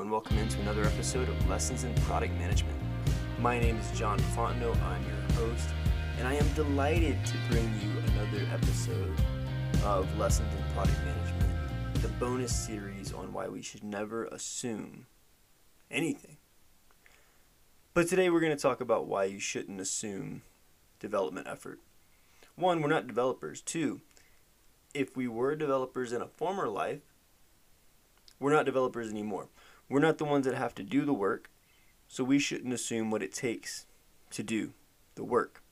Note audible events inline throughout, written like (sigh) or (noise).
And welcome into another episode of Lessons in Product Management. My name is John Fontenot, I'm your host, and I am delighted to bring you another episode of Lessons in Product Management, the bonus series on why we should never assume anything. But today we're going to talk about why you shouldn't assume development effort. One, we're not developers. Two, if we were developers in a former life, we're not developers anymore. We're not the ones that have to do the work, so we shouldn't assume what it takes to do the work.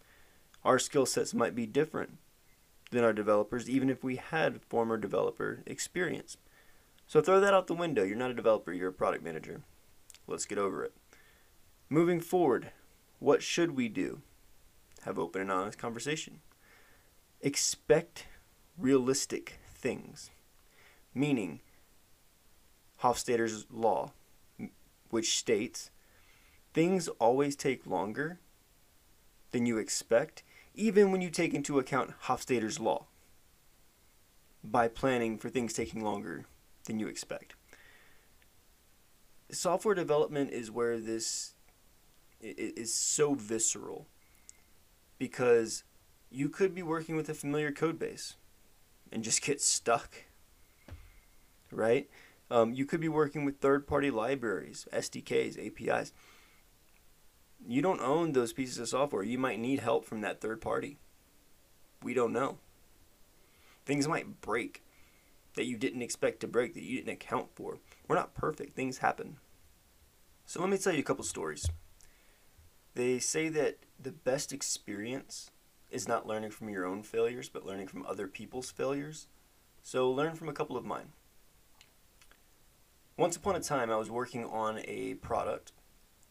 Our skill sets might be different than our developers, even if we had former developer experience. So throw that out the window. You're not a developer, you're a product manager. Let's get over it. Moving forward, what should we do? Have open and honest conversation. Expect realistic things, meaning Hofstadter's law, which states things always take longer than you expect, even when you take into account Hofstadter's law by planning for things taking longer than you expect. Software development is where this is so visceral because you could be working with a familiar code base and just get stuck, right? Um, you could be working with third party libraries, SDKs, APIs. You don't own those pieces of software. You might need help from that third party. We don't know. Things might break that you didn't expect to break, that you didn't account for. We're not perfect, things happen. So let me tell you a couple stories. They say that the best experience is not learning from your own failures, but learning from other people's failures. So learn from a couple of mine. Once upon a time, I was working on a product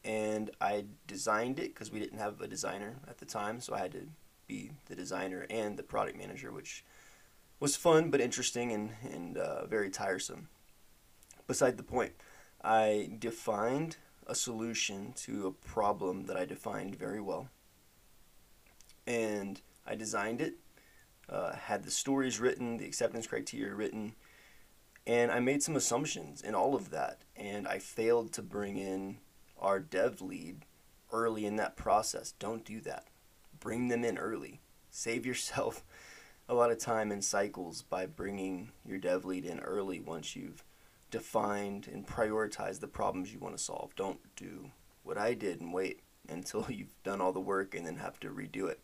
and I designed it because we didn't have a designer at the time, so I had to be the designer and the product manager, which was fun but interesting and, and uh, very tiresome. Beside the point, I defined a solution to a problem that I defined very well. And I designed it, uh, had the stories written, the acceptance criteria written, and I made some assumptions in all of that. And I failed to bring in our dev lead early in that process. Don't do that. Bring them in early. Save yourself (laughs) a lot of time and cycles by bringing your dev lead in early once you've defined and prioritized the problems you want to solve. Don't do what I did and wait (laughs) until you've done all the work and then have to redo it.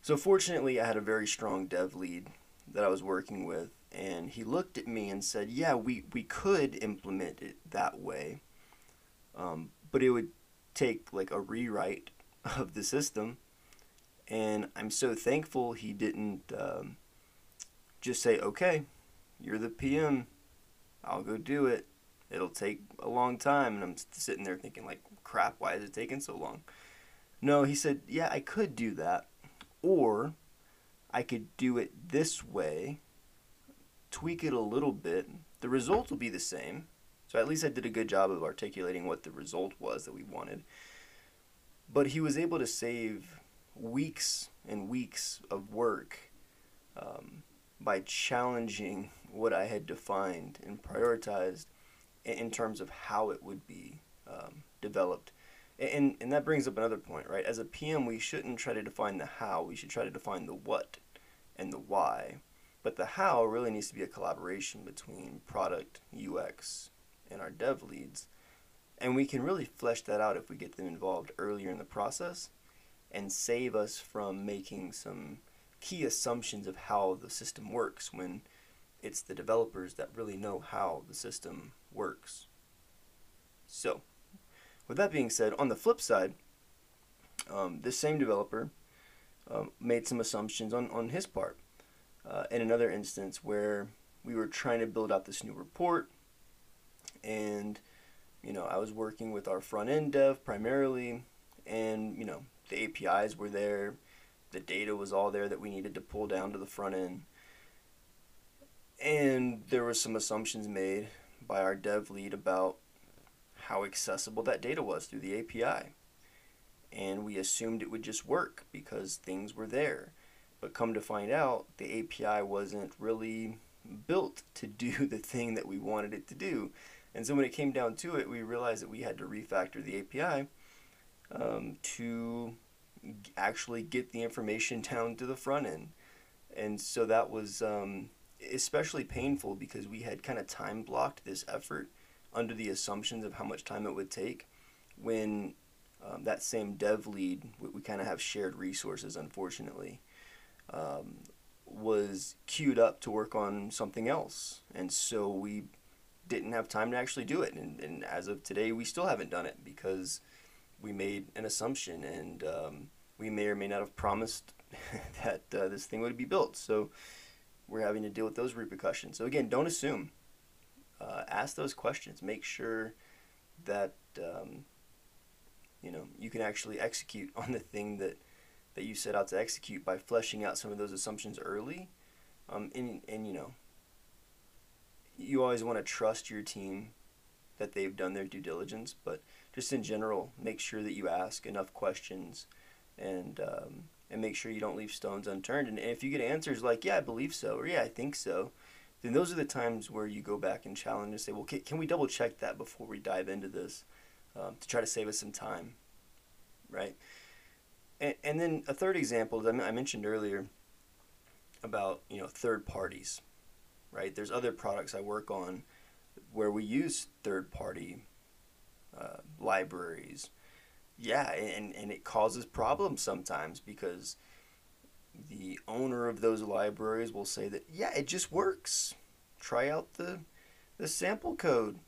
So fortunately, I had a very strong dev lead that I was working with, and he looked at me and said, "Yeah, we we could implement it that way, um, but it would take like a rewrite (laughs) of the system." And I'm so thankful he didn't um, just say, "Okay, you're the PM. I'll go do it. It'll take a long time. And I'm sitting there thinking, like, crap, why is it taking so long? No, he said, yeah, I could do that. Or I could do it this way, tweak it a little bit. The result will be the same. So at least I did a good job of articulating what the result was that we wanted. But he was able to save weeks and weeks of work um, by challenging what I had defined and prioritized in terms of how it would be um, developed. And, and that brings up another point, right? As a PM, we shouldn't try to define the how, we should try to define the what and the why. But the how really needs to be a collaboration between product, UX, and our dev leads. And we can really flesh that out if we get them involved earlier in the process and save us from making some key assumptions of how the system works when it's the developers that really know how the system works. So, with that being said, on the flip side, um, this same developer um, made some assumptions on, on his part. Uh, in another instance where we were trying to build out this new report, and you know I was working with our front end dev primarily, and you know the APIs were there, the data was all there that we needed to pull down to the front end, and there were some assumptions made by our dev lead about how accessible that data was through the API. And we assumed it would just work because things were there. But come to find out, the API wasn't really built to (laughs) do the thing that we wanted it to do. And so when it came down to it, we realized that we had to refactor the API um, to actually get the information (laughs) down to the front end. And so that was um, especially painful because we had kind of time blocked this effort under the assumptions of how much time it would take when um, that same dev lead, we, we kind of have shared resources, unfortunately, um, was queued up to work on something else. And so we didn't have time to actually do it. And, and as of today, we still haven't done it because we made an assumption and um, we may or may not have promised (laughs) that uh, this thing would be built. So we're having to deal with those repercussions. So again, don't assume. Uh, ask those questions. Make sure that um, you know you can actually execute (laughs) on the thing that that you set out to execute by fleshing out some of those assumptions early. Um, and and you know you always want to trust your team that they've done their due diligence, but just in general, make sure that you ask enough questions and um, and make sure you don't leave stones unturned. And if you get answers like, yeah, I believe so, or yeah, I think so, then those are the times where you go back and challenge and say, well, can, can we double check that before we dive into this um, to try to save us some time, right? And, and then a third example that I mentioned earlier about, you know, third parties, right? There's other products I work on where we use third party uh, libraries yeah, and, and it causes problems sometimes because the owner of those libraries will say that, yeah, it just works. Try out the, the sample code.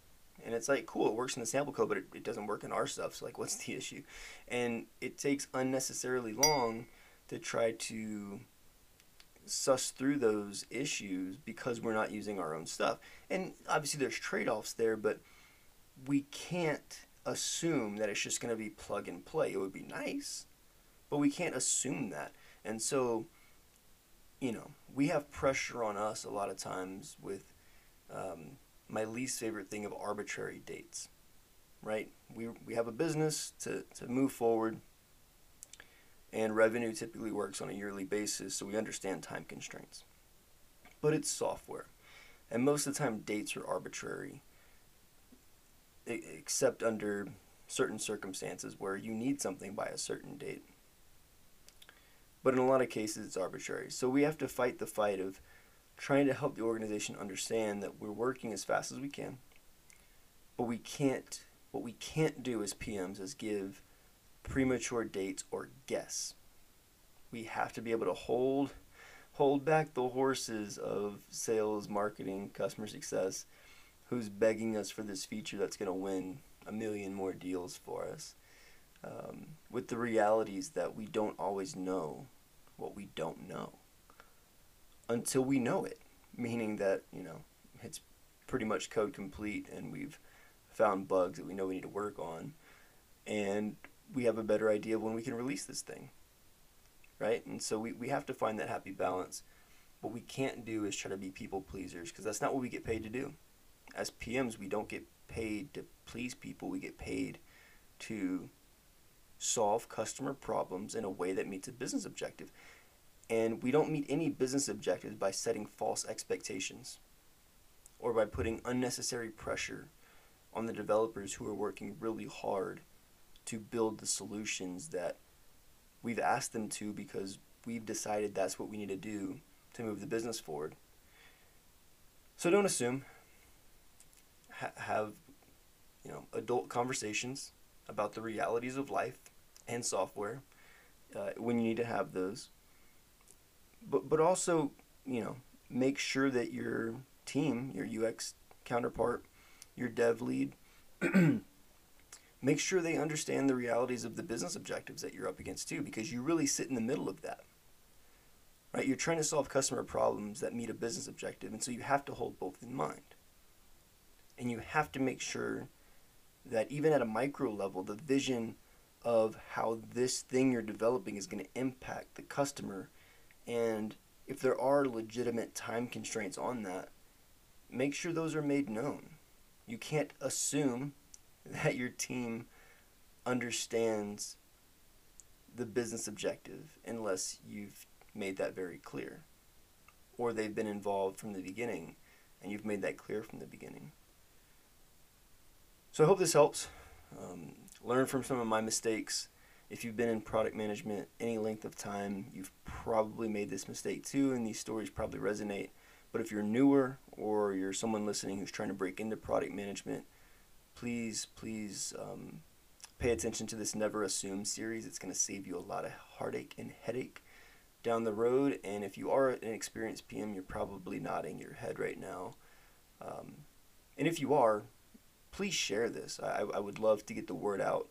And it's like, cool, it works in the sample code, but it, it doesn't work in our stuff. So, like, (laughs) what's the issue? And it takes unnecessarily long to try to suss through those issues because we're not using our own stuff. And obviously, there's trade offs there, but we can't assume that it's just going to be plug and play. It would be nice, but we can't assume that. And so, you know, we have pressure on us a lot of times with um, my least favorite thing of arbitrary dates, right? We, we have a business to, to move forward, and revenue typically works on a yearly basis, so we understand time constraints. But it's software, and most of the time, dates are arbitrary except under certain circumstances where you need something by a certain date. But in a lot of cases, it's arbitrary. So we have to fight the fight of trying to help the organization understand that we're working as fast as we can. But we can't, what we can't do as PMs is give premature dates or guess. We have to be able to hold hold back the horses of sales, marketing, customer success who's begging us for this feature that's going to win a million more deals for us. Um, with the realities that we don't always know what we don't know until we know it, meaning that, you know, it's pretty much code complete and we've found bugs that we know we need to work on and we have a better idea of when we can release this thing. Right? And so we, we have to find that happy balance. What we can't do is try to be people pleasers because that's not what we get paid to do as PMs, we don't get paid to please people. We get paid to solve customer problems in a way that meets a business objective. And we don't meet any business objectives by setting false expectations or by putting unnecessary pressure on the developers who are working really hard to build the solutions that we've asked them to because we've decided that's what we need to do to move the business forward. So don't assume ha- have you know adult conversations about the realities of life and software uh, when you need to have those but but also you know make sure that your team your UX counterpart your dev lead (clears throat) make sure they understand the realities of the business objectives that you're up against too because you really sit in the middle of that right you're trying to solve customer problems that meet a business objective and so you have to hold both in mind and you have to make sure that even at a micro level, the vision of how this thing you're developing is going to impact the customer. And if there are legitimate time constraints on that, make sure those are made known. You can't assume (laughs) that your team understands the business objective unless you've made that very clear or they've been involved from the beginning and you've made that clear from the beginning. So I hope this helps. Um, learn from some of my mistakes. If you've been in product management any length of time, you've probably made this mistake too, and these stories probably resonate. But if you're newer or you're someone listening who's trying to break into product management, please, please um, pay attention to this Never Assume series. It's going to save you a lot of heartache and headache down the road. And if you are an experienced PM, you're probably nodding your head right now. Um, and if you are, please share this. I, I would love to get the word out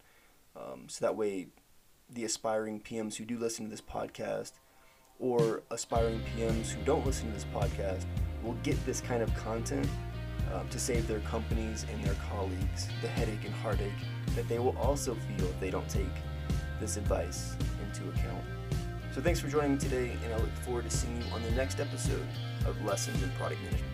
um, so that way the aspiring PMs who do listen to this podcast or aspiring PMs who don't listen to this podcast will get this kind of content um, to save their companies and their colleagues the headache and heartache that they will also feel if they don't take this advice into account. So thanks for joining me today, and I look forward to seeing you on the next episode of Lessons in Product Management.